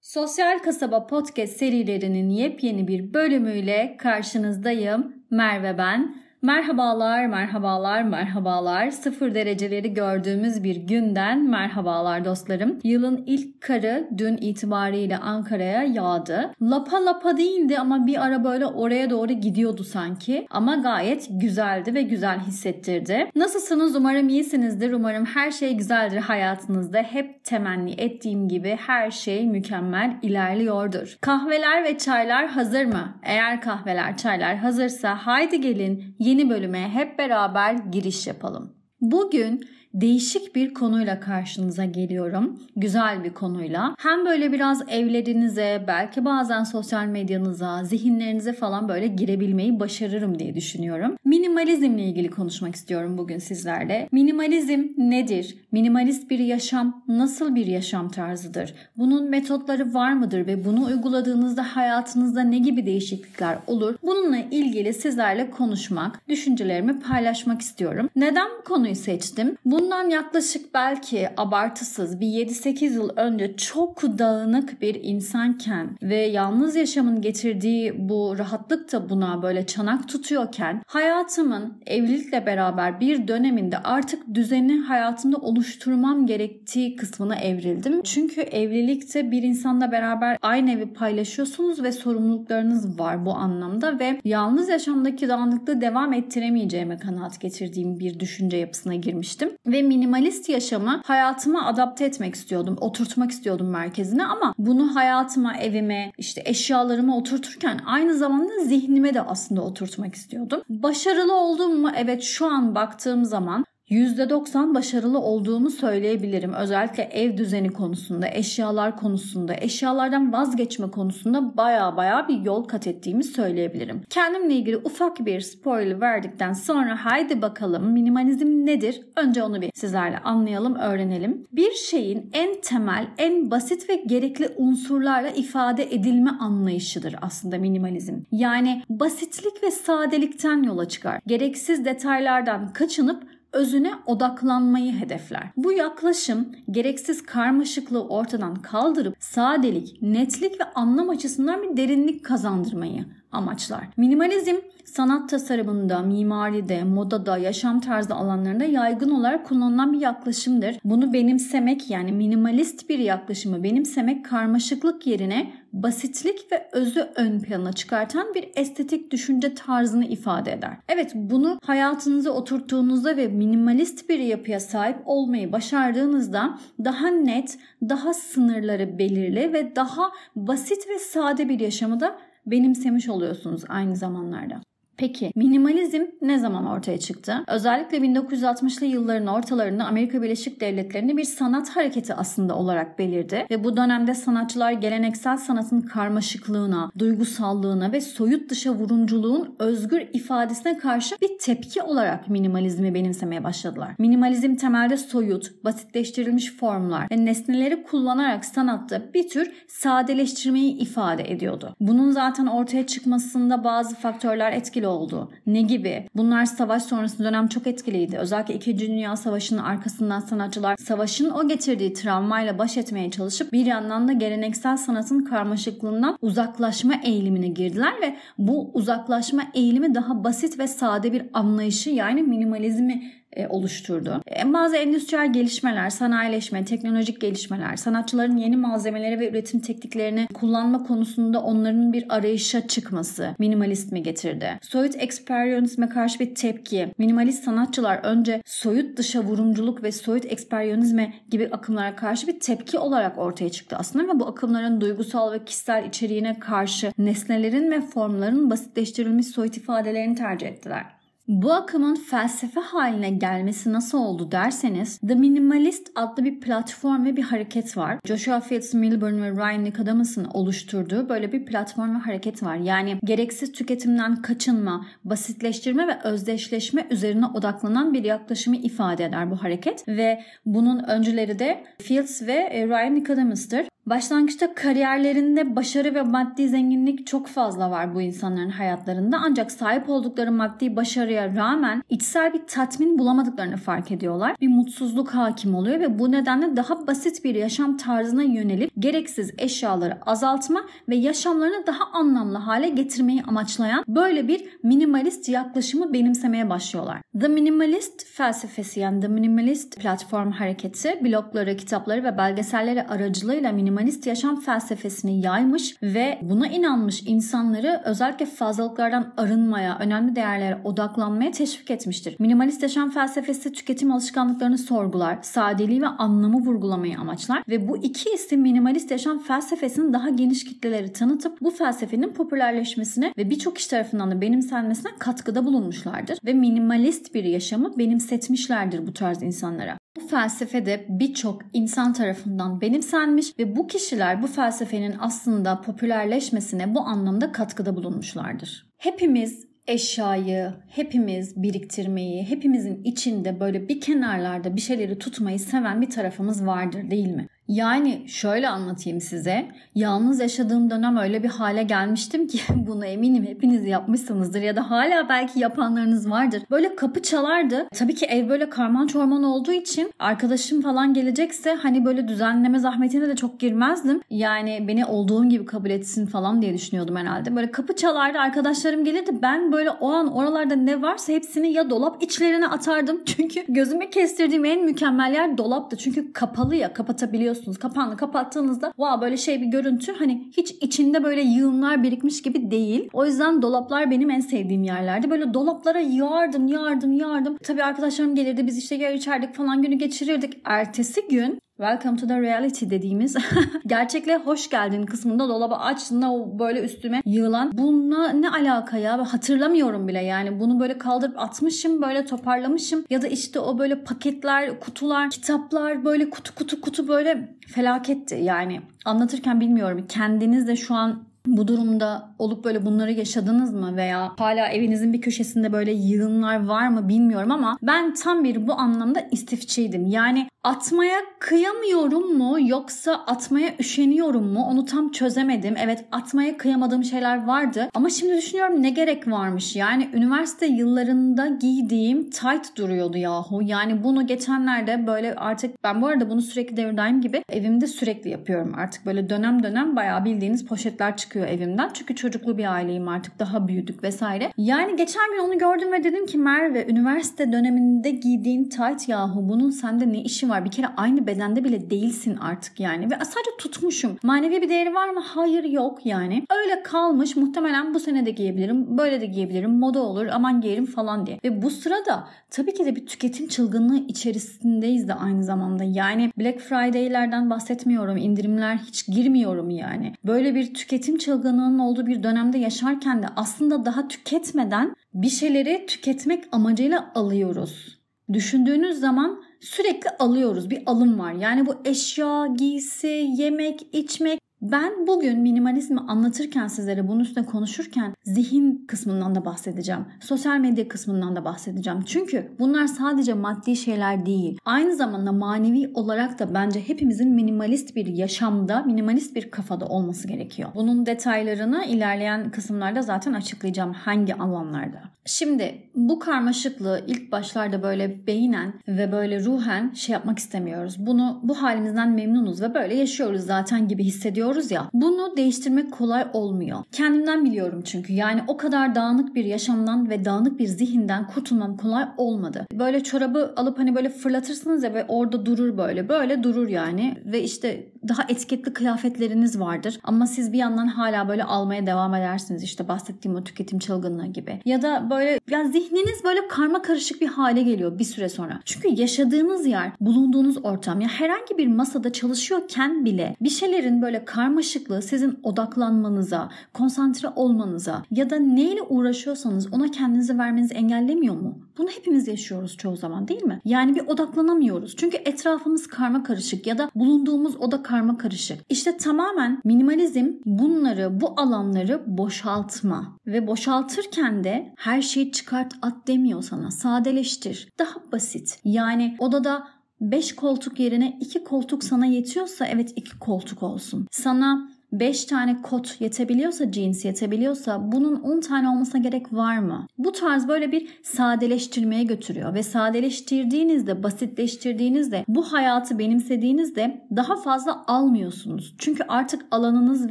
Sosyal Kasaba Podcast serilerinin yepyeni bir bölümüyle karşınızdayım. Merve ben. Merhabalar, merhabalar, merhabalar. Sıfır dereceleri gördüğümüz bir günden merhabalar dostlarım. Yılın ilk karı dün itibariyle Ankara'ya yağdı. Lapa lapa değildi ama bir ara böyle oraya doğru gidiyordu sanki. Ama gayet güzeldi ve güzel hissettirdi. Nasılsınız? Umarım iyisinizdir. Umarım her şey güzeldir hayatınızda. Hep temenni ettiğim gibi her şey mükemmel ilerliyordur. Kahveler ve çaylar hazır mı? Eğer kahveler, çaylar hazırsa haydi gelin yeni bölüme hep beraber giriş yapalım. Bugün değişik bir konuyla karşınıza geliyorum. Güzel bir konuyla. Hem böyle biraz evlerinize, belki bazen sosyal medyanıza, zihinlerinize falan böyle girebilmeyi başarırım diye düşünüyorum. Minimalizmle ilgili konuşmak istiyorum bugün sizlerle. Minimalizm nedir? Minimalist bir yaşam nasıl bir yaşam tarzıdır? Bunun metotları var mıdır ve bunu uyguladığınızda hayatınızda ne gibi değişiklikler olur? Bununla ilgili sizlerle konuşmak, düşüncelerimi paylaşmak istiyorum. Neden bu konuyu seçtim? Bunu Bundan yaklaşık belki abartısız bir 7-8 yıl önce çok dağınık bir insanken ve yalnız yaşamın getirdiği bu rahatlık da buna böyle çanak tutuyorken hayatımın evlilikle beraber bir döneminde artık düzeni hayatımda oluşturmam gerektiği kısmına evrildim. Çünkü evlilikte bir insanla beraber aynı evi paylaşıyorsunuz ve sorumluluklarınız var bu anlamda ve yalnız yaşamdaki dağınıklığı devam ettiremeyeceğime kanaat getirdiğim bir düşünce yapısına girmiştim ve minimalist yaşamı hayatıma adapte etmek istiyordum. Oturtmak istiyordum merkezine ama bunu hayatıma, evime, işte eşyalarıma oturturken aynı zamanda zihnime de aslında oturtmak istiyordum. Başarılı oldum mu? Evet şu an baktığım zaman %90 başarılı olduğumu söyleyebilirim. Özellikle ev düzeni konusunda, eşyalar konusunda, eşyalardan vazgeçme konusunda baya baya bir yol kat ettiğimi söyleyebilirim. Kendimle ilgili ufak bir spoiler verdikten sonra haydi bakalım minimalizm nedir? Önce onu bir sizlerle anlayalım, öğrenelim. Bir şeyin en temel, en basit ve gerekli unsurlarla ifade edilme anlayışıdır aslında minimalizm. Yani basitlik ve sadelikten yola çıkar. Gereksiz detaylardan kaçınıp özüne odaklanmayı hedefler. Bu yaklaşım gereksiz karmaşıklığı ortadan kaldırıp sadelik, netlik ve anlam açısından bir derinlik kazandırmayı amaçlar. Minimalizm sanat tasarımında, mimaride, modada, yaşam tarzı alanlarında yaygın olarak kullanılan bir yaklaşımdır. Bunu benimsemek yani minimalist bir yaklaşımı benimsemek karmaşıklık yerine basitlik ve özü ön plana çıkartan bir estetik düşünce tarzını ifade eder. Evet bunu hayatınıza oturttuğunuzda ve minimalist bir yapıya sahip olmayı başardığınızda daha net, daha sınırları belirli ve daha basit ve sade bir yaşamı da benimsemiş oluyorsunuz aynı zamanlarda. Peki minimalizm ne zaman ortaya çıktı? Özellikle 1960'lı yılların ortalarında Amerika Birleşik Devletleri'nde bir sanat hareketi aslında olarak belirdi ve bu dönemde sanatçılar geleneksel sanatın karmaşıklığına, duygusallığına ve soyut dışa vurunculuğun özgür ifadesine karşı bir tepki olarak minimalizmi benimsemeye başladılar. Minimalizm temelde soyut, basitleştirilmiş formlar ve nesneleri kullanarak sanatta bir tür sadeleştirmeyi ifade ediyordu. Bunun zaten ortaya çıkmasında bazı faktörler etkili oldu? Ne gibi? Bunlar savaş sonrası dönem çok etkiliydi. Özellikle 2. Dünya Savaşı'nın arkasından sanatçılar savaşın o getirdiği travmayla baş etmeye çalışıp bir yandan da geleneksel sanatın karmaşıklığından uzaklaşma eğilimine girdiler ve bu uzaklaşma eğilimi daha basit ve sade bir anlayışı yani minimalizmi oluşturdu. E, bazı endüstriyel gelişmeler, sanayileşme, teknolojik gelişmeler, sanatçıların yeni malzemeleri ve üretim tekniklerini kullanma konusunda onların bir arayışa çıkması minimalizmi getirdi. Soyut eksperyonizme karşı bir tepki. Minimalist sanatçılar önce soyut dışa vurumculuk ve soyut eksperyonizme gibi akımlara karşı bir tepki olarak ortaya çıktı aslında ve bu akımların duygusal ve kişisel içeriğine karşı nesnelerin ve formların basitleştirilmiş soyut ifadelerini tercih ettiler. Bu akımın felsefe haline gelmesi nasıl oldu derseniz The Minimalist adlı bir platform ve bir hareket var. Joshua Fields Milburn ve Ryan Nicodemus'ın oluşturduğu böyle bir platform ve hareket var. Yani gereksiz tüketimden kaçınma, basitleştirme ve özdeşleşme üzerine odaklanan bir yaklaşımı ifade eder bu hareket ve bunun öncüleri de Fields ve Ryan Nicodemus'tır. Başlangıçta kariyerlerinde başarı ve maddi zenginlik çok fazla var bu insanların hayatlarında. Ancak sahip oldukları maddi başarıya rağmen içsel bir tatmin bulamadıklarını fark ediyorlar. Bir mutsuzluk hakim oluyor ve bu nedenle daha basit bir yaşam tarzına yönelip gereksiz eşyaları azaltma ve yaşamlarını daha anlamlı hale getirmeyi amaçlayan böyle bir minimalist yaklaşımı benimsemeye başlıyorlar. The Minimalist felsefesi yani The Minimalist platform hareketi blogları, kitapları ve belgeselleri aracılığıyla minimalist minimalist yaşam felsefesini yaymış ve buna inanmış insanları özellikle fazlalıklardan arınmaya, önemli değerlere odaklanmaya teşvik etmiştir. Minimalist yaşam felsefesi tüketim alışkanlıklarını sorgular, sadeliği ve anlamı vurgulamayı amaçlar ve bu iki isim minimalist yaşam felsefesinin daha geniş kitleleri tanıtıp bu felsefenin popülerleşmesine ve birçok kişi tarafından da benimsenmesine katkıda bulunmuşlardır ve minimalist bir yaşamı benimsetmişlerdir bu tarz insanlara. Bu felsefe de birçok insan tarafından benimsenmiş ve bu kişiler bu felsefenin aslında popülerleşmesine bu anlamda katkıda bulunmuşlardır. Hepimiz eşyayı, hepimiz biriktirmeyi, hepimizin içinde böyle bir kenarlarda bir şeyleri tutmayı seven bir tarafımız vardır değil mi? Yani şöyle anlatayım size. Yalnız yaşadığım dönem öyle bir hale gelmiştim ki bunu eminim hepiniz yapmışsınızdır ya da hala belki yapanlarınız vardır. Böyle kapı çalardı. Tabii ki ev böyle karman çorman olduğu için arkadaşım falan gelecekse hani böyle düzenleme zahmetine de çok girmezdim. Yani beni olduğum gibi kabul etsin falan diye düşünüyordum herhalde. Böyle kapı çalardı arkadaşlarım gelirdi. Ben böyle o an oralarda ne varsa hepsini ya dolap içlerine atardım. Çünkü gözüme kestirdiğim en mükemmel yer dolaptı. Çünkü kapalı ya kapatabiliyorsun görüyorsunuz. Kapağını kapattığınızda wow böyle şey bir görüntü hani hiç içinde böyle yığınlar birikmiş gibi değil. O yüzden dolaplar benim en sevdiğim yerlerdi. Böyle dolaplara yağardım yağardım yağardım. Tabii arkadaşlarım gelirdi biz işte yer içerdik falan günü geçirirdik. Ertesi gün Welcome to the reality dediğimiz. Gerçekle hoş geldin kısmında dolabı açtığında o böyle üstüme yığılan. Bununla ne alaka ya? Hatırlamıyorum bile. Yani bunu böyle kaldırıp atmışım böyle toparlamışım. Ya da işte o böyle paketler kutular kitaplar böyle kutu kutu kutu böyle felaketti. Yani anlatırken bilmiyorum. Kendiniz de şu an bu durumda olup böyle bunları yaşadınız mı veya hala evinizin bir köşesinde böyle yığınlar var mı bilmiyorum ama ben tam bir bu anlamda istifçiydim. Yani atmaya kıyamıyorum mu yoksa atmaya üşeniyorum mu onu tam çözemedim. Evet atmaya kıyamadığım şeyler vardı ama şimdi düşünüyorum ne gerek varmış. Yani üniversite yıllarında giydiğim tight duruyordu yahu. Yani bunu geçenlerde böyle artık ben bu arada bunu sürekli devirdaim gibi evimde sürekli yapıyorum. Artık böyle dönem dönem bayağı bildiğiniz poşetler çıkıyor evimden. Çünkü çocuklu bir aileyim artık daha büyüdük vesaire. Yani geçen gün onu gördüm ve dedim ki Merve üniversite döneminde giydiğin tight yahu bunun sende ne işi var? Bir kere aynı bedende bile değilsin artık yani. Ve sadece tutmuşum. Manevi bir değeri var mı? Hayır yok yani. Öyle kalmış. Muhtemelen bu sene de giyebilirim. Böyle de giyebilirim. Moda olur. Aman giyerim falan diye. Ve bu sırada tabii ki de bir tüketim çılgınlığı içerisindeyiz de aynı zamanda. Yani Black Friday'lerden bahsetmiyorum. indirimler hiç girmiyorum yani. Böyle bir tüketim çılgınlığının olduğu bir dönemde yaşarken de aslında daha tüketmeden bir şeyleri tüketmek amacıyla alıyoruz. Düşündüğünüz zaman sürekli alıyoruz. Bir alım var. Yani bu eşya, giysi, yemek, içmek ben bugün minimalizmi anlatırken sizlere bunun üstüne konuşurken zihin kısmından da bahsedeceğim. Sosyal medya kısmından da bahsedeceğim. Çünkü bunlar sadece maddi şeyler değil. Aynı zamanda manevi olarak da bence hepimizin minimalist bir yaşamda, minimalist bir kafada olması gerekiyor. Bunun detaylarını ilerleyen kısımlarda zaten açıklayacağım hangi alanlarda. Şimdi bu karmaşıklığı ilk başlarda böyle beynen ve böyle ruhen şey yapmak istemiyoruz. Bunu bu halimizden memnunuz ve böyle yaşıyoruz zaten gibi hissediyoruz ya. Bunu değiştirmek kolay olmuyor. Kendimden biliyorum çünkü. Yani o kadar dağınık bir yaşamdan ve dağınık bir zihinden kurtulmam kolay olmadı. Böyle çorabı alıp hani böyle fırlatırsınız ya ve orada durur böyle. Böyle durur yani. Ve işte daha etiketli kıyafetleriniz vardır. Ama siz bir yandan hala böyle almaya devam edersiniz. İşte bahsettiğim o tüketim çılgınlığı gibi. Ya da böyle yani zihniniz böyle karma karışık bir hale geliyor bir süre sonra. Çünkü yaşadığınız yer, bulunduğunuz ortam ya herhangi bir masada çalışıyorken bile bir şeylerin böyle karmaşıklığı sizin odaklanmanıza, konsantre olmanıza ya da neyle uğraşıyorsanız ona kendinizi vermenizi engellemiyor mu? Bunu hepimiz yaşıyoruz çoğu zaman değil mi? Yani bir odaklanamıyoruz. Çünkü etrafımız karma karışık ya da bulunduğumuz oda karma karışık. İşte tamamen minimalizm bunları, bu alanları boşaltma ve boşaltırken de her şeyi çıkart at demiyor sana. Sadeleştir. Daha basit. Yani odada 5 koltuk yerine 2 koltuk sana yetiyorsa evet 2 koltuk olsun. Sana 5 tane kot yetebiliyorsa, jeans yetebiliyorsa bunun 10 tane olmasına gerek var mı? Bu tarz böyle bir sadeleştirmeye götürüyor ve sadeleştirdiğinizde, basitleştirdiğinizde, bu hayatı benimsediğinizde daha fazla almıyorsunuz. Çünkü artık alanınız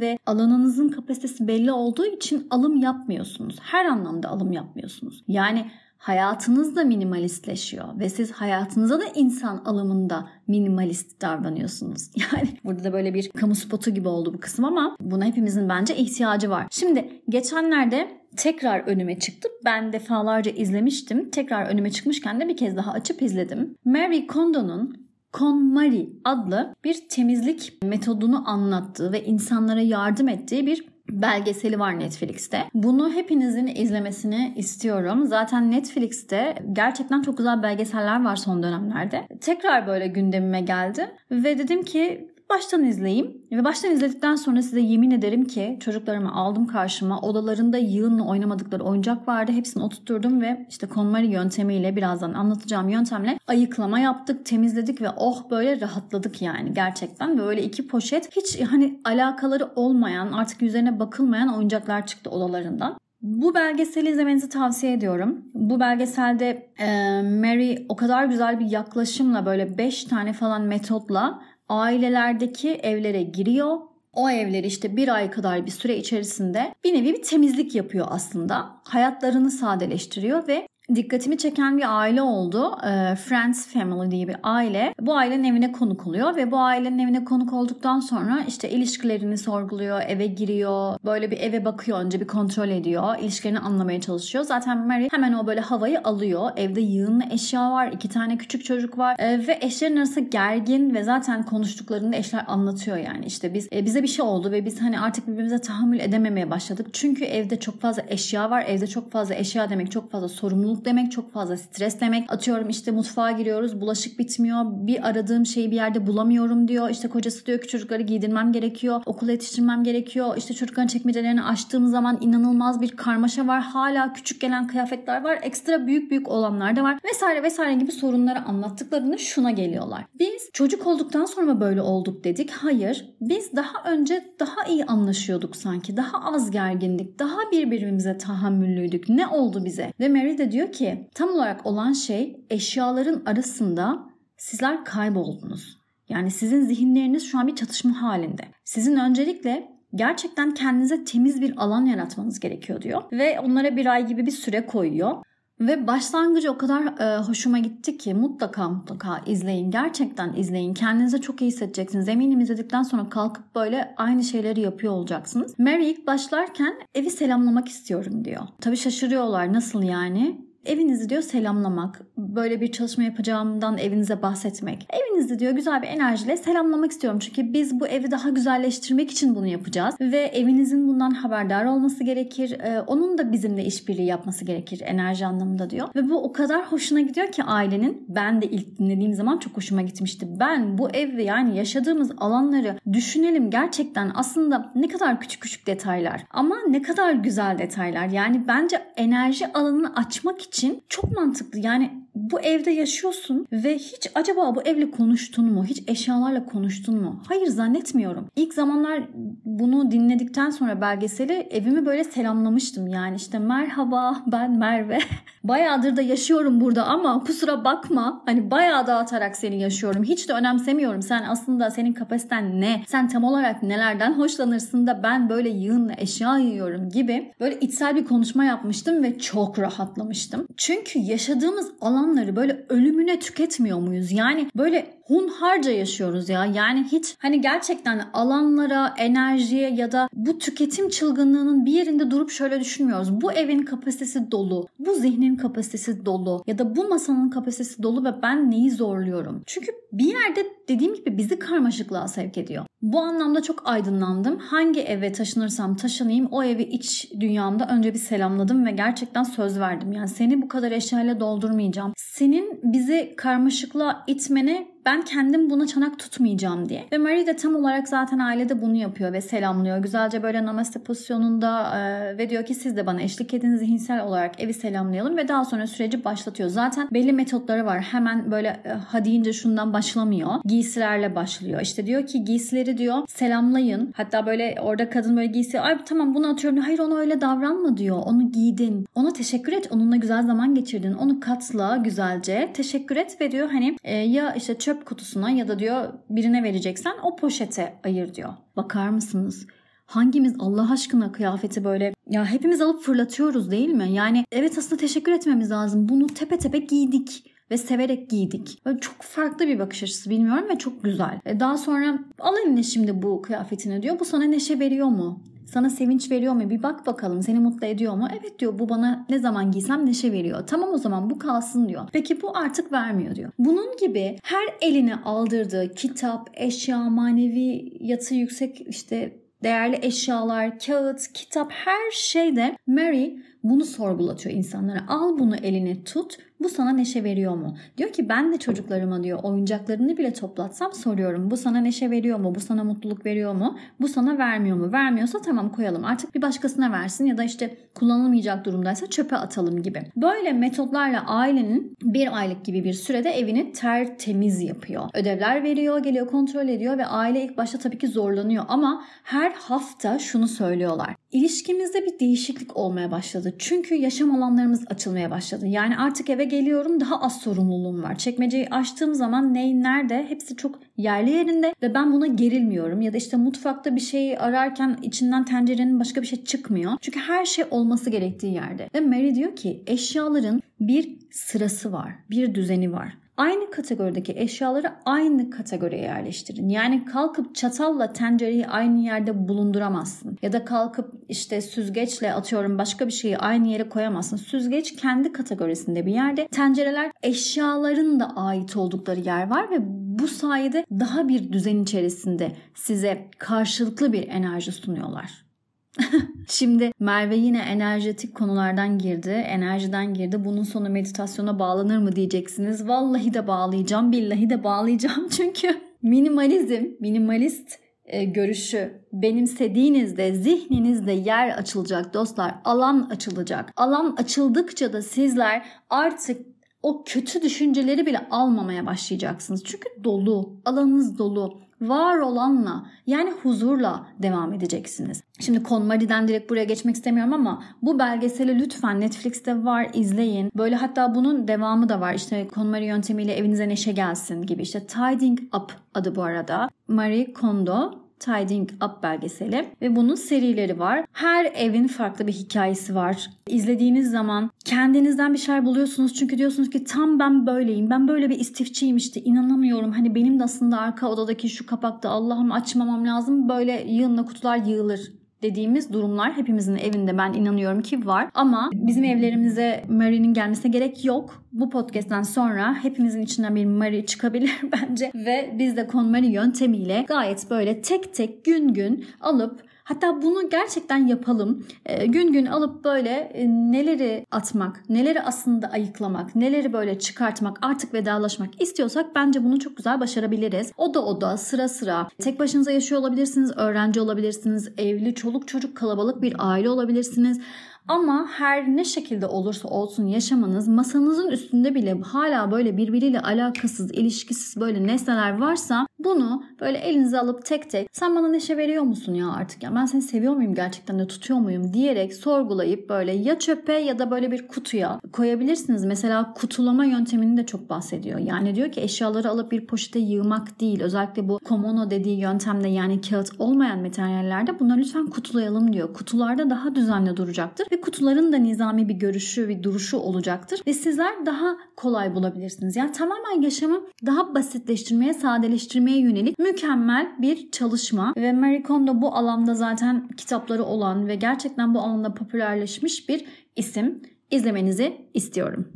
ve alanınızın kapasitesi belli olduğu için alım yapmıyorsunuz. Her anlamda alım yapmıyorsunuz. Yani hayatınız da minimalistleşiyor ve siz hayatınıza da insan alımında minimalist davranıyorsunuz. Yani burada da böyle bir kamu spotu gibi oldu bu kısım ama buna hepimizin bence ihtiyacı var. Şimdi geçenlerde tekrar önüme çıktı. Ben defalarca izlemiştim. Tekrar önüme çıkmışken de bir kez daha açıp izledim. Mary Kondo'nun KonMari adlı bir temizlik metodunu anlattığı ve insanlara yardım ettiği bir belgeseli var Netflix'te. Bunu hepinizin izlemesini istiyorum. Zaten Netflix'te gerçekten çok güzel belgeseller var son dönemlerde. Tekrar böyle gündemime geldi ve dedim ki baştan izleyeyim. Ve baştan izledikten sonra size yemin ederim ki çocuklarımı aldım karşıma. Odalarında yığınla oynamadıkları oyuncak vardı. Hepsini oturtturdum ve işte KonMari yöntemiyle birazdan anlatacağım yöntemle ayıklama yaptık, temizledik ve oh böyle rahatladık yani gerçekten. Böyle iki poşet hiç hani alakaları olmayan artık üzerine bakılmayan oyuncaklar çıktı odalarından. Bu belgeseli izlemenizi tavsiye ediyorum. Bu belgeselde e, Mary o kadar güzel bir yaklaşımla böyle 5 tane falan metotla ailelerdeki evlere giriyor. O evleri işte bir ay kadar bir süre içerisinde bir nevi bir temizlik yapıyor aslında. Hayatlarını sadeleştiriyor ve dikkatimi çeken bir aile oldu. E, Friends Family diye bir aile. Bu ailenin evine konuk oluyor ve bu ailenin evine konuk olduktan sonra işte ilişkilerini sorguluyor, eve giriyor. Böyle bir eve bakıyor önce bir kontrol ediyor. ilişkilerini anlamaya çalışıyor. Zaten Mary hemen o böyle havayı alıyor. Evde yığınlı eşya var. iki tane küçük çocuk var. E, ve eşlerin arası gergin ve zaten konuştuklarında eşler anlatıyor yani. işte biz e, bize bir şey oldu ve biz hani artık birbirimize tahammül edememeye başladık. Çünkü evde çok fazla eşya var. Evde çok fazla eşya demek çok fazla sorumluluk demek, çok fazla stres demek. Atıyorum işte mutfağa giriyoruz, bulaşık bitmiyor. Bir aradığım şeyi bir yerde bulamıyorum diyor. İşte kocası diyor ki çocukları giydirmem gerekiyor. Okula yetiştirmem gerekiyor. İşte çocukların çekmecelerini açtığım zaman inanılmaz bir karmaşa var. Hala küçük gelen kıyafetler var. Ekstra büyük büyük olanlar da var. Vesaire vesaire gibi sorunları anlattıklarında şuna geliyorlar. Biz çocuk olduktan sonra böyle olduk dedik. Hayır. Biz daha önce daha iyi anlaşıyorduk sanki. Daha az gergindik. Daha birbirimize tahammüllüydük. Ne oldu bize? Ve Mary de diyor ki tam olarak olan şey eşyaların arasında sizler kayboldunuz. Yani sizin zihinleriniz şu an bir çatışma halinde. Sizin öncelikle gerçekten kendinize temiz bir alan yaratmanız gerekiyor diyor. Ve onlara bir ay gibi bir süre koyuyor. Ve başlangıcı o kadar e, hoşuma gitti ki mutlaka mutlaka izleyin. Gerçekten izleyin. Kendinize çok iyi hissedeceksiniz. Eminim izledikten sonra kalkıp böyle aynı şeyleri yapıyor olacaksınız. Mary ilk başlarken evi selamlamak istiyorum diyor. Tabii şaşırıyorlar. Nasıl yani? Evinizi diyor selamlamak, böyle bir çalışma yapacağımdan evinize bahsetmek. Evinizi diyor güzel bir enerjiyle selamlamak istiyorum. Çünkü biz bu evi daha güzelleştirmek için bunu yapacağız. Ve evinizin bundan haberdar olması gerekir. Ee, onun da bizimle işbirliği yapması gerekir enerji anlamında diyor. Ve bu o kadar hoşuna gidiyor ki ailenin. Ben de ilk dinlediğim zaman çok hoşuma gitmişti. Ben bu ev yani yaşadığımız alanları düşünelim gerçekten aslında ne kadar küçük küçük detaylar. Ama ne kadar güzel detaylar. Yani bence enerji alanını açmak için için çok mantıklı. Yani bu evde yaşıyorsun ve hiç acaba bu evle konuştun mu? Hiç eşyalarla konuştun mu? Hayır zannetmiyorum. İlk zamanlar bunu dinledikten sonra belgeseli evimi böyle selamlamıştım. Yani işte merhaba ben Merve. Bayağıdır da yaşıyorum burada ama kusura bakma. Hani bayağı dağıtarak seni yaşıyorum. Hiç de önemsemiyorum. Sen aslında senin kapasiten ne? Sen tam olarak nelerden hoşlanırsın da ben böyle yığınla eşya yiyorum gibi böyle içsel bir konuşma yapmıştım ve çok rahatlamıştım. Çünkü yaşadığımız alanları böyle ölümüne tüketmiyor muyuz? Yani böyle hunharca yaşıyoruz ya. Yani hiç hani gerçekten alanlara, enerjiye ya da bu tüketim çılgınlığının bir yerinde durup şöyle düşünmüyoruz. Bu evin kapasitesi dolu. Bu zihnin kapasitesi dolu. Ya da bu masanın kapasitesi dolu ve ben neyi zorluyorum? Çünkü bir yerde dediğim gibi bizi karmaşıklığa sevk ediyor. Bu anlamda çok aydınlandım. Hangi eve taşınırsam taşınayım o evi iç dünyamda önce bir selamladım ve gerçekten söz verdim. Yani seni bu kadar eşyayla doldurmayacağım. Senin bizi karmaşıklığa itmene ben kendim buna çanak tutmayacağım diye. Ve Mary de tam olarak zaten ailede bunu yapıyor ve selamlıyor. Güzelce böyle namaste pozisyonunda e, ve diyor ki siz de bana eşlik edin zihinsel olarak evi selamlayalım ve daha sonra süreci başlatıyor. Zaten belli metotları var. Hemen böyle e, ha deyince şundan başlamıyor. Giysilerle başlıyor. İşte diyor ki giysileri diyor selamlayın. Hatta böyle orada kadın böyle giysi ay tamam bunu atıyorum. Hayır ona öyle davranma diyor. Onu giydin. Ona teşekkür et. Onunla güzel zaman geçirdin. Onu katla güzelce. Teşekkür et ve diyor hani e, ya işte çöp kutusuna ya da diyor birine vereceksen o poşete ayır diyor. Bakar mısınız? Hangimiz Allah aşkına kıyafeti böyle ya hepimiz alıp fırlatıyoruz değil mi? Yani evet aslında teşekkür etmemiz lazım. Bunu tepe tepe giydik ve severek giydik. Böyle çok farklı bir bakış açısı bilmiyorum ve çok güzel. E, daha sonra al eline şimdi bu kıyafetini diyor. Bu sana neşe veriyor mu? Sana sevinç veriyor mu? Bir bak bakalım seni mutlu ediyor mu? Evet diyor bu bana ne zaman giysem neşe veriyor. Tamam o zaman bu kalsın diyor. Peki bu artık vermiyor diyor. Bunun gibi her eline aldırdığı kitap, eşya, manevi yatı yüksek işte değerli eşyalar, kağıt, kitap her şeyde Mary bunu sorgulatıyor insanlara. Al bunu eline tut. Bu sana neşe veriyor mu? Diyor ki ben de çocuklarıma diyor oyuncaklarını bile toplatsam soruyorum. Bu sana neşe veriyor mu? Bu sana mutluluk veriyor mu? Bu sana vermiyor mu? Vermiyorsa tamam koyalım. Artık bir başkasına versin ya da işte kullanılmayacak durumdaysa çöpe atalım gibi. Böyle metotlarla ailenin bir aylık gibi bir sürede evini tertemiz yapıyor. Ödevler veriyor, geliyor kontrol ediyor ve aile ilk başta tabii ki zorlanıyor ama her hafta şunu söylüyorlar. İlişkimizde bir değişiklik olmaya başladı. Çünkü yaşam alanlarımız açılmaya başladı. Yani artık eve geliyorum daha az sorumluluğum var. Çekmeceyi açtığım zaman ney nerede hepsi çok yerli yerinde ve ben buna gerilmiyorum. Ya da işte mutfakta bir şeyi ararken içinden tencerenin başka bir şey çıkmıyor. Çünkü her şey olması gerektiği yerde. Ve Mary diyor ki eşyaların bir sırası var, bir düzeni var aynı kategorideki eşyaları aynı kategoriye yerleştirin. Yani kalkıp çatalla tencereyi aynı yerde bulunduramazsın. Ya da kalkıp işte süzgeçle atıyorum başka bir şeyi aynı yere koyamazsın. Süzgeç kendi kategorisinde bir yerde. Tencereler eşyaların da ait oldukları yer var ve bu sayede daha bir düzen içerisinde size karşılıklı bir enerji sunuyorlar. Şimdi Merve yine enerjetik konulardan girdi, enerjiden girdi. Bunun sonu meditasyona bağlanır mı diyeceksiniz. Vallahi de bağlayacağım, billahi de bağlayacağım. Çünkü minimalizm, minimalist e, görüşü benimsediğinizde zihninizde yer açılacak dostlar. Alan açılacak. Alan açıldıkça da sizler artık o kötü düşünceleri bile almamaya başlayacaksınız. Çünkü dolu, alanınız dolu var olanla yani huzurla devam edeceksiniz. Şimdi KonMari'den direkt buraya geçmek istemiyorum ama bu belgeseli lütfen Netflix'te var izleyin. Böyle hatta bunun devamı da var. İşte KonMari yöntemiyle evinize neşe gelsin gibi. İşte Tidying Up adı bu arada. Marie Kondo Tidying Up belgeseli ve bunun serileri var. Her evin farklı bir hikayesi var. İzlediğiniz zaman kendinizden bir şeyler buluyorsunuz çünkü diyorsunuz ki tam ben böyleyim. Ben böyle bir istifçiyim işte inanamıyorum. Hani benim de aslında arka odadaki şu kapakta Allah'ım açmamam lazım. Böyle yığınla kutular yığılır dediğimiz durumlar hepimizin evinde ben inanıyorum ki var. Ama bizim evlerimize Mary'nin gelmesine gerek yok. Bu podcast'ten sonra hepimizin içinden bir Mary çıkabilir bence. Ve biz de KonMari yöntemiyle gayet böyle tek tek gün gün alıp Hatta bunu gerçekten yapalım. E, gün gün alıp böyle e, neleri atmak, neleri aslında ayıklamak, neleri böyle çıkartmak, artık vedalaşmak istiyorsak bence bunu çok güzel başarabiliriz. Oda oda, sıra sıra. Tek başınıza yaşıyor olabilirsiniz, öğrenci olabilirsiniz, evli, çoluk çocuk kalabalık bir aile olabilirsiniz. Ama her ne şekilde olursa olsun yaşamanız masanızın üstünde bile hala böyle birbiriyle alakasız, ilişkisiz böyle nesneler varsa bunu böyle elinize alıp tek tek sen bana neşe veriyor musun ya artık ya ben seni seviyor muyum gerçekten de tutuyor muyum diyerek sorgulayıp böyle ya çöpe ya da böyle bir kutuya koyabilirsiniz. Mesela kutulama yöntemini de çok bahsediyor. Yani diyor ki eşyaları alıp bir poşete yığmak değil. Özellikle bu komono dediği yöntemde yani kağıt olmayan materyallerde bunları lütfen kutulayalım diyor. Kutularda daha düzenli duracaktır ve kutuların da nizami bir görüşü ve duruşu olacaktır ve sizler daha kolay bulabilirsiniz. Yani tamamen yaşamı daha basitleştirmeye, sadeleştirmeye yönelik mükemmel bir çalışma ve Marie Kondo bu alanda zaten kitapları olan ve gerçekten bu alanda popülerleşmiş bir isim. İzlemenizi istiyorum.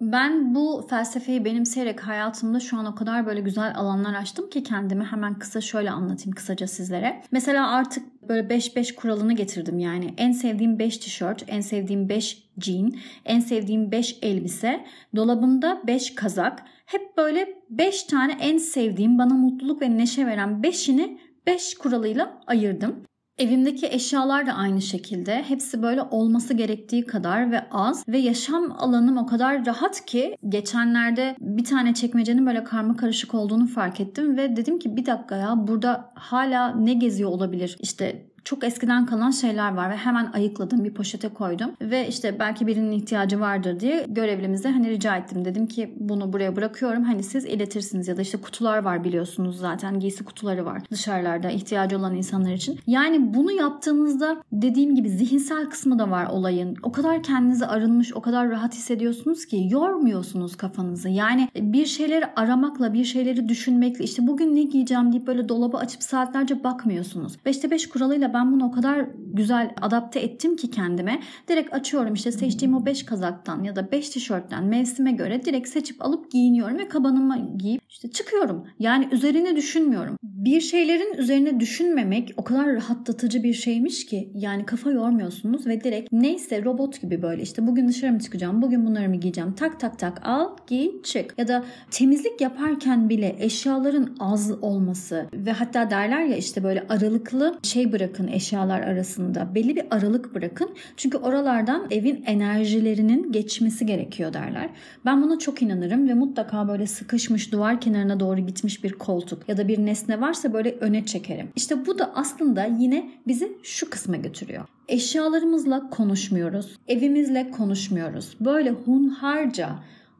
Ben bu felsefeyi benimseyerek hayatımda şu an o kadar böyle güzel alanlar açtım ki kendimi hemen kısa şöyle anlatayım kısaca sizlere. Mesela artık böyle 5-5 kuralını getirdim yani. En sevdiğim 5 tişört, en sevdiğim 5 jean, en sevdiğim 5 elbise, dolabımda 5 kazak. Hep böyle 5 tane en sevdiğim, bana mutluluk ve neşe veren 5'ini 5 kuralıyla ayırdım. Evimdeki eşyalar da aynı şekilde. Hepsi böyle olması gerektiği kadar ve az. Ve yaşam alanım o kadar rahat ki geçenlerde bir tane çekmecenin böyle karma karışık olduğunu fark ettim. Ve dedim ki bir dakika ya burada hala ne geziyor olabilir? İşte çok eskiden kalan şeyler var ve hemen ayıkladım bir poşete koydum ve işte belki birinin ihtiyacı vardır diye görevlimize hani rica ettim dedim ki bunu buraya bırakıyorum hani siz iletirsiniz ya da işte kutular var biliyorsunuz zaten giysi kutuları var dışarılarda ihtiyacı olan insanlar için. Yani bunu yaptığınızda dediğim gibi zihinsel kısmı da var olayın. O kadar kendinizi arınmış, o kadar rahat hissediyorsunuz ki yormuyorsunuz kafanızı. Yani bir şeyleri aramakla, bir şeyleri düşünmekle işte bugün ne giyeceğim deyip böyle dolabı açıp saatlerce bakmıyorsunuz. 5'te 5 kuralıyla ben bunu o kadar güzel adapte ettim ki kendime. Direkt açıyorum işte seçtiğim o 5 kazaktan ya da 5 tişörtten mevsime göre direkt seçip alıp giyiniyorum ve kabanıma giyip işte çıkıyorum. Yani üzerine düşünmüyorum. Bir şeylerin üzerine düşünmemek o kadar rahatlatıcı bir şeymiş ki yani kafa yormuyorsunuz ve direkt neyse robot gibi böyle işte bugün dışarı mı çıkacağım, bugün bunları mı giyeceğim, tak tak tak al giy çık. Ya da temizlik yaparken bile eşyaların az olması ve hatta derler ya işte böyle aralıklı şey bırakın bırakın eşyalar arasında. Belli bir aralık bırakın. Çünkü oralardan evin enerjilerinin geçmesi gerekiyor derler. Ben buna çok inanırım ve mutlaka böyle sıkışmış duvar kenarına doğru gitmiş bir koltuk ya da bir nesne varsa böyle öne çekerim. İşte bu da aslında yine bizi şu kısma götürüyor. Eşyalarımızla konuşmuyoruz. Evimizle konuşmuyoruz. Böyle hunharca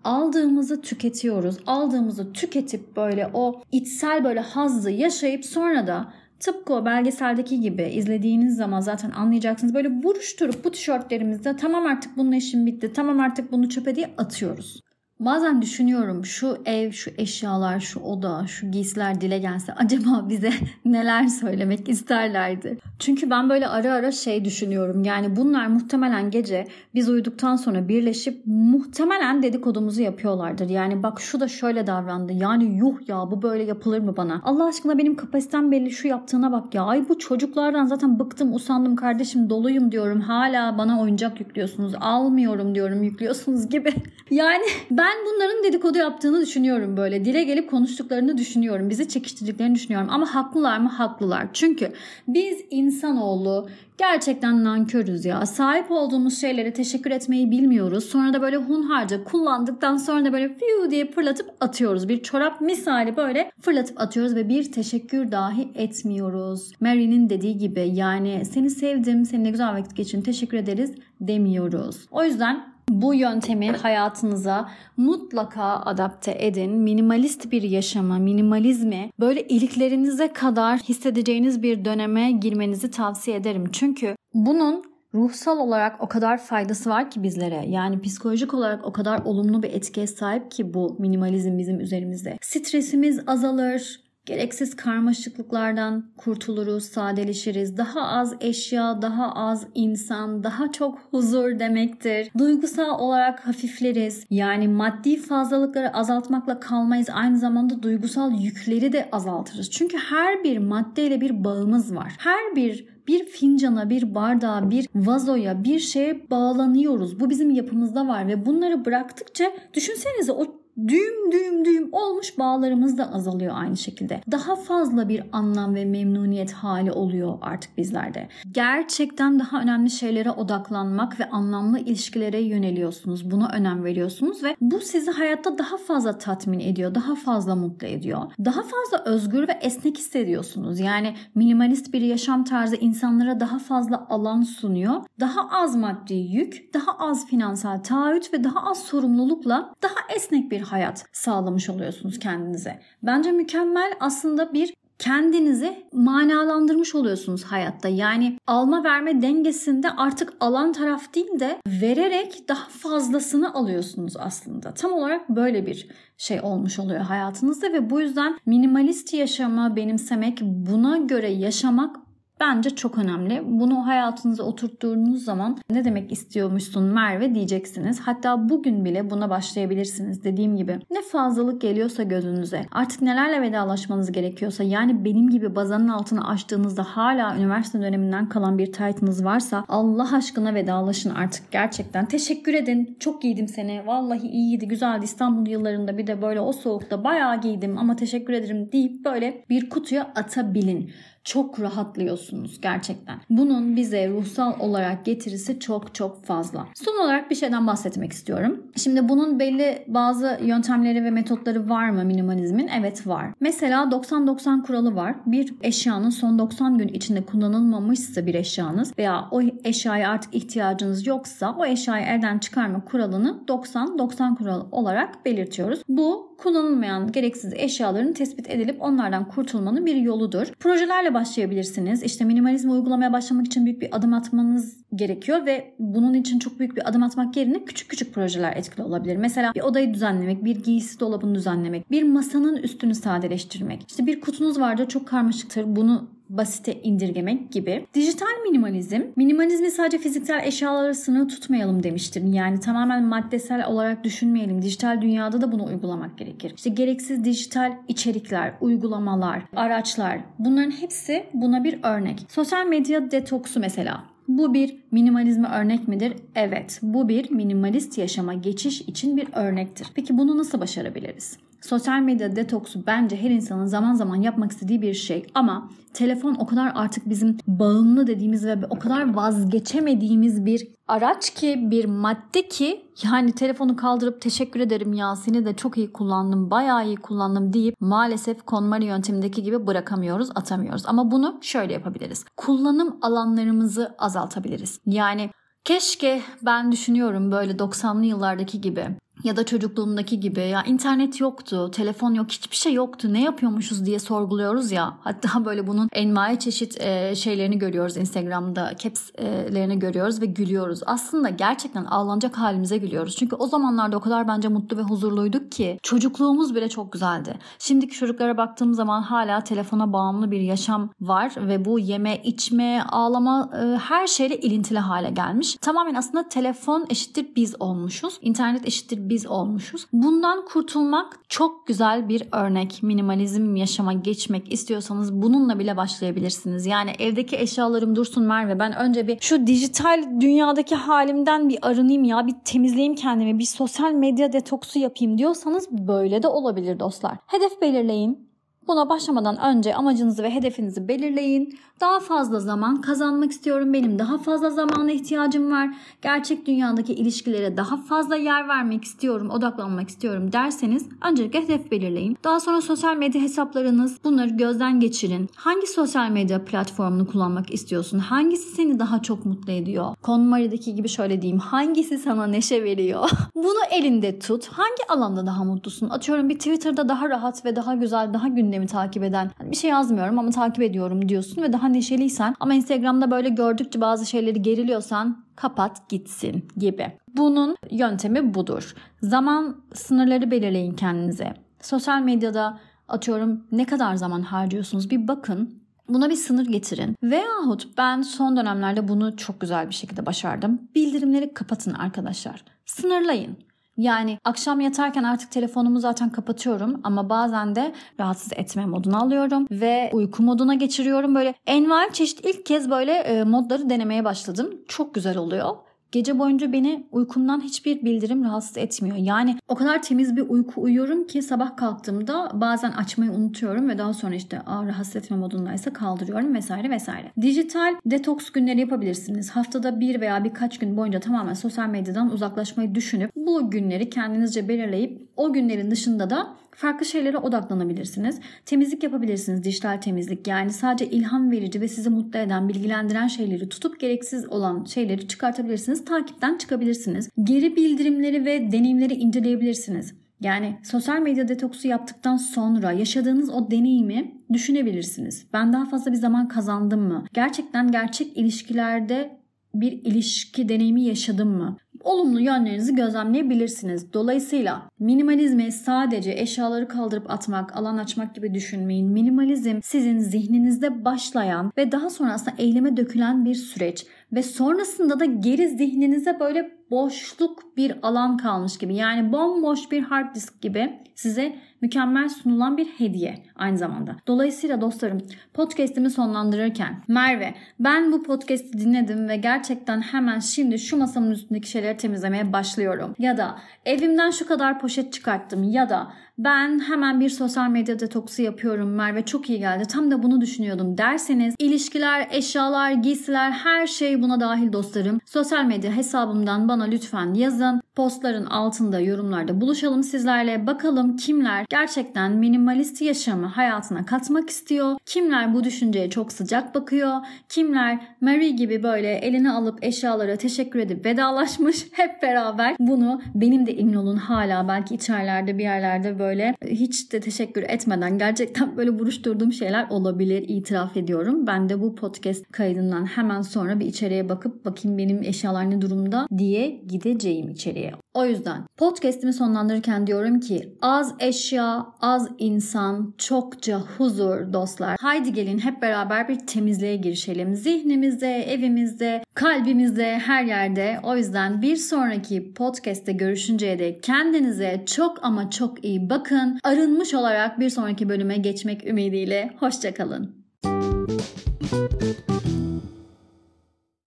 aldığımızı tüketiyoruz. Aldığımızı tüketip böyle o içsel böyle hazzı yaşayıp sonra da Tıpkı o belgeseldeki gibi izlediğiniz zaman zaten anlayacaksınız. Böyle buruşturup bu tişörtlerimizde tamam artık bunun işim bitti, tamam artık bunu çöpe diye atıyoruz. Bazen düşünüyorum şu ev, şu eşyalar, şu oda, şu giysiler dile gelse acaba bize neler söylemek isterlerdi? Çünkü ben böyle ara ara şey düşünüyorum. Yani bunlar muhtemelen gece biz uyuduktan sonra birleşip muhtemelen dedikodumuzu yapıyorlardır. Yani bak şu da şöyle davrandı. Yani yuh ya bu böyle yapılır mı bana? Allah aşkına benim kapasitem belli şu yaptığına bak ya. Ay bu çocuklardan zaten bıktım usandım kardeşim doluyum diyorum. Hala bana oyuncak yüklüyorsunuz. Almıyorum diyorum yüklüyorsunuz gibi. Yani ben ben bunların dedikodu yaptığını düşünüyorum böyle. Dile gelip konuştuklarını düşünüyorum. Bizi çekiştirdiklerini düşünüyorum. Ama haklılar mı? Haklılar. Çünkü biz insanoğlu gerçekten nankörüz ya. Sahip olduğumuz şeylere teşekkür etmeyi bilmiyoruz. Sonra da böyle hunharca kullandıktan sonra da böyle fiu diye fırlatıp atıyoruz. Bir çorap misali böyle fırlatıp atıyoruz ve bir teşekkür dahi etmiyoruz. Mary'nin dediği gibi yani seni sevdim, seninle güzel vakit geçin, teşekkür ederiz demiyoruz. O yüzden bu yöntemi hayatınıza mutlaka adapte edin. Minimalist bir yaşama, minimalizmi böyle iliklerinize kadar hissedeceğiniz bir döneme girmenizi tavsiye ederim. Çünkü bunun ruhsal olarak o kadar faydası var ki bizlere. Yani psikolojik olarak o kadar olumlu bir etkiye sahip ki bu minimalizm bizim üzerimizde. Stresimiz azalır, Gereksiz karmaşıklıklardan kurtuluruz, sadeleşiriz. Daha az eşya, daha az insan, daha çok huzur demektir. Duygusal olarak hafifleriz. Yani maddi fazlalıkları azaltmakla kalmayız. Aynı zamanda duygusal yükleri de azaltırız. Çünkü her bir maddeyle bir bağımız var. Her bir bir fincana, bir bardağa, bir vazoya, bir şeye bağlanıyoruz. Bu bizim yapımızda var ve bunları bıraktıkça düşünsenize o düğüm düğüm düğüm olmuş bağlarımız da azalıyor aynı şekilde. Daha fazla bir anlam ve memnuniyet hali oluyor artık bizlerde. Gerçekten daha önemli şeylere odaklanmak ve anlamlı ilişkilere yöneliyorsunuz. Buna önem veriyorsunuz ve bu sizi hayatta daha fazla tatmin ediyor, daha fazla mutlu ediyor. Daha fazla özgür ve esnek hissediyorsunuz. Yani minimalist bir yaşam tarzı insanlara daha fazla alan sunuyor. Daha az maddi yük, daha az finansal taahhüt ve daha az sorumlulukla daha esnek bir hayat sağlamış oluyorsunuz kendinize. Bence mükemmel aslında bir kendinizi manalandırmış oluyorsunuz hayatta. Yani alma verme dengesinde artık alan taraf değil de vererek daha fazlasını alıyorsunuz aslında. Tam olarak böyle bir şey olmuş oluyor hayatınızda ve bu yüzden minimalist yaşamı benimsemek, buna göre yaşamak bence çok önemli. Bunu hayatınıza oturttuğunuz zaman ne demek istiyormuşsun Merve diyeceksiniz. Hatta bugün bile buna başlayabilirsiniz dediğim gibi. Ne fazlalık geliyorsa gözünüze, artık nelerle vedalaşmanız gerekiyorsa yani benim gibi bazanın altını açtığınızda hala üniversite döneminden kalan bir taytınız varsa Allah aşkına vedalaşın artık gerçekten. Teşekkür edin. Çok giydim seni. Vallahi iyiydi, güzeldi. İstanbul yıllarında bir de böyle o soğukta bayağı giydim ama teşekkür ederim deyip böyle bir kutuya atabilin çok rahatlıyorsunuz gerçekten. Bunun bize ruhsal olarak getirisi çok çok fazla. Son olarak bir şeyden bahsetmek istiyorum. Şimdi bunun belli bazı yöntemleri ve metotları var mı minimalizmin? Evet var. Mesela 90-90 kuralı var. Bir eşyanın son 90 gün içinde kullanılmamışsa bir eşyanız veya o eşyaya artık ihtiyacınız yoksa o eşyayı elden çıkarma kuralını 90-90 kuralı olarak belirtiyoruz. Bu kullanılmayan gereksiz eşyaların tespit edilip onlardan kurtulmanın bir yoludur. Projelerle başlayabilirsiniz. İşte minimalizmi uygulamaya başlamak için büyük bir adım atmanız gerekiyor ve bunun için çok büyük bir adım atmak yerine küçük küçük projeler etkili olabilir. Mesela bir odayı düzenlemek, bir giysi dolabını düzenlemek, bir masanın üstünü sadeleştirmek. İşte bir kutunuz vardır çok karmaşıktır. Bunu basite indirgemek gibi. Dijital minimalizm, minimalizmi sadece fiziksel eşyalara sınırlı tutmayalım demiştir. Yani tamamen maddesel olarak düşünmeyelim. Dijital dünyada da bunu uygulamak gerekir. İşte gereksiz dijital içerikler, uygulamalar, araçlar bunların hepsi buna bir örnek. Sosyal medya detoksu mesela. Bu bir minimalizme örnek midir? Evet. Bu bir minimalist yaşama geçiş için bir örnektir. Peki bunu nasıl başarabiliriz? Sosyal medya detoksu bence her insanın zaman zaman yapmak istediği bir şey ama telefon o kadar artık bizim bağımlı dediğimiz ve o kadar vazgeçemediğimiz bir araç ki bir madde ki yani telefonu kaldırıp teşekkür ederim ya seni de çok iyi kullandım bayağı iyi kullandım deyip maalesef KonMari yöntemindeki gibi bırakamıyoruz atamıyoruz. Ama bunu şöyle yapabiliriz. Kullanım alanlarımızı azaltabiliriz. Yani Keşke ben düşünüyorum böyle 90'lı yıllardaki gibi ya da çocukluğumdaki gibi ya internet yoktu, telefon yok, hiçbir şey yoktu. Ne yapıyormuşuz diye sorguluyoruz ya. Hatta böyle bunun envai çeşit e, şeylerini görüyoruz Instagram'da, caps'lerini görüyoruz ve gülüyoruz. Aslında gerçekten ağlanacak halimize gülüyoruz. Çünkü o zamanlarda o kadar bence mutlu ve huzurluyduk ki çocukluğumuz bile çok güzeldi. Şimdiki çocuklara baktığım zaman hala telefona bağımlı bir yaşam var ve bu yeme, içme, ağlama e, her şeyle ilintili hale gelmiş. Tamamen aslında telefon eşittir biz olmuşuz. İnternet eşittir biz olmuşuz. Bundan kurtulmak çok güzel bir örnek. Minimalizm yaşama geçmek istiyorsanız bununla bile başlayabilirsiniz. Yani evdeki eşyalarım dursun Merve ben önce bir şu dijital dünyadaki halimden bir arınayım ya bir temizleyeyim kendimi bir sosyal medya detoksu yapayım diyorsanız böyle de olabilir dostlar. Hedef belirleyin. Buna başlamadan önce amacınızı ve hedefinizi belirleyin. Daha fazla zaman kazanmak istiyorum. Benim daha fazla zamana ihtiyacım var. Gerçek dünyadaki ilişkilere daha fazla yer vermek istiyorum, odaklanmak istiyorum derseniz öncelikle hedef belirleyin. Daha sonra sosyal medya hesaplarınız bunları gözden geçirin. Hangi sosyal medya platformunu kullanmak istiyorsun? Hangisi seni daha çok mutlu ediyor? KonMari'deki gibi şöyle diyeyim. Hangisi sana neşe veriyor? Bunu elinde tut. Hangi alanda daha mutlusun? Atıyorum bir Twitter'da daha rahat ve daha güzel, daha gündemi takip eden. Hani bir şey yazmıyorum ama takip ediyorum diyorsun ve daha neşeliysen ama Instagram'da böyle gördükçe bazı şeyleri geriliyorsan kapat gitsin gibi. Bunun yöntemi budur. Zaman sınırları belirleyin kendinize. Sosyal medyada atıyorum ne kadar zaman harcıyorsunuz bir bakın. Buna bir sınır getirin. Veyahut ben son dönemlerde bunu çok güzel bir şekilde başardım. Bildirimleri kapatın arkadaşlar. Sınırlayın. Yani akşam yatarken artık telefonumu zaten kapatıyorum ama bazen de rahatsız etme moduna alıyorum ve uyku moduna geçiriyorum. Böyle envai çeşit ilk kez böyle e, modları denemeye başladım. Çok güzel oluyor. Gece boyunca beni uykumdan hiçbir bildirim rahatsız etmiyor. Yani o kadar temiz bir uyku uyuyorum ki sabah kalktığımda bazen açmayı unutuyorum ve daha sonra işte Aa, rahatsız etme modundaysa kaldırıyorum vesaire vesaire. Dijital detoks günleri yapabilirsiniz. Haftada bir veya birkaç gün boyunca tamamen sosyal medyadan uzaklaşmayı düşünüp bu günleri kendinizce belirleyip o günlerin dışında da farklı şeylere odaklanabilirsiniz. Temizlik yapabilirsiniz, dijital temizlik. Yani sadece ilham verici ve sizi mutlu eden, bilgilendiren şeyleri tutup gereksiz olan şeyleri çıkartabilirsiniz. Takipten çıkabilirsiniz. Geri bildirimleri ve deneyimleri inceleyebilirsiniz. Yani sosyal medya detoksu yaptıktan sonra yaşadığınız o deneyimi düşünebilirsiniz. Ben daha fazla bir zaman kazandım mı? Gerçekten gerçek ilişkilerde bir ilişki deneyimi yaşadım mı? Olumlu yönlerinizi gözlemleyebilirsiniz. Dolayısıyla minimalizmi sadece eşyaları kaldırıp atmak, alan açmak gibi düşünmeyin. Minimalizm sizin zihninizde başlayan ve daha sonrasında eyleme dökülen bir süreç ve sonrasında da geri zihninize böyle boşluk bir alan kalmış gibi yani bomboş bir hard disk gibi size mükemmel sunulan bir hediye aynı zamanda. Dolayısıyla dostlarım podcast'imi sonlandırırken Merve ben bu podcast'i dinledim ve gerçekten hemen şimdi şu masamın üstündeki şeyleri temizlemeye başlıyorum. Ya da evimden şu kadar poşet çıkarttım ya da ben hemen bir sosyal medya detoksu yapıyorum Merve çok iyi geldi. Tam da bunu düşünüyordum derseniz ilişkiler, eşyalar, giysiler her şey buna dahil dostlarım. Sosyal medya hesabımdan bana lütfen yazın. Postların altında yorumlarda buluşalım sizlerle. Bakalım kimler gerçekten minimalist yaşamı hayatına katmak istiyor. Kimler bu düşünceye çok sıcak bakıyor. Kimler Mary gibi böyle elini alıp eşyalara teşekkür edip vedalaşmış. Hep beraber bunu benim de emin olun hala belki içerlerde bir yerlerde böyle hiç de teşekkür etmeden gerçekten böyle buruşturduğum şeyler olabilir itiraf ediyorum. Ben de bu podcast kaydından hemen sonra bir içeriye bakıp bakayım benim eşyalar ne durumda diye gideceğim içeriye. O yüzden podcast'imi sonlandırırken diyorum ki az eşya, az insan, çokça huzur dostlar. Haydi gelin hep beraber bir temizliğe girişelim. Zihnimizde, evimizde, kalbimizde, her yerde. O yüzden bir sonraki podcast'te görüşünceye dek kendinize çok ama çok iyi bakın. Arınmış olarak bir sonraki bölüme geçmek ümidiyle. Hoşçakalın. Müzik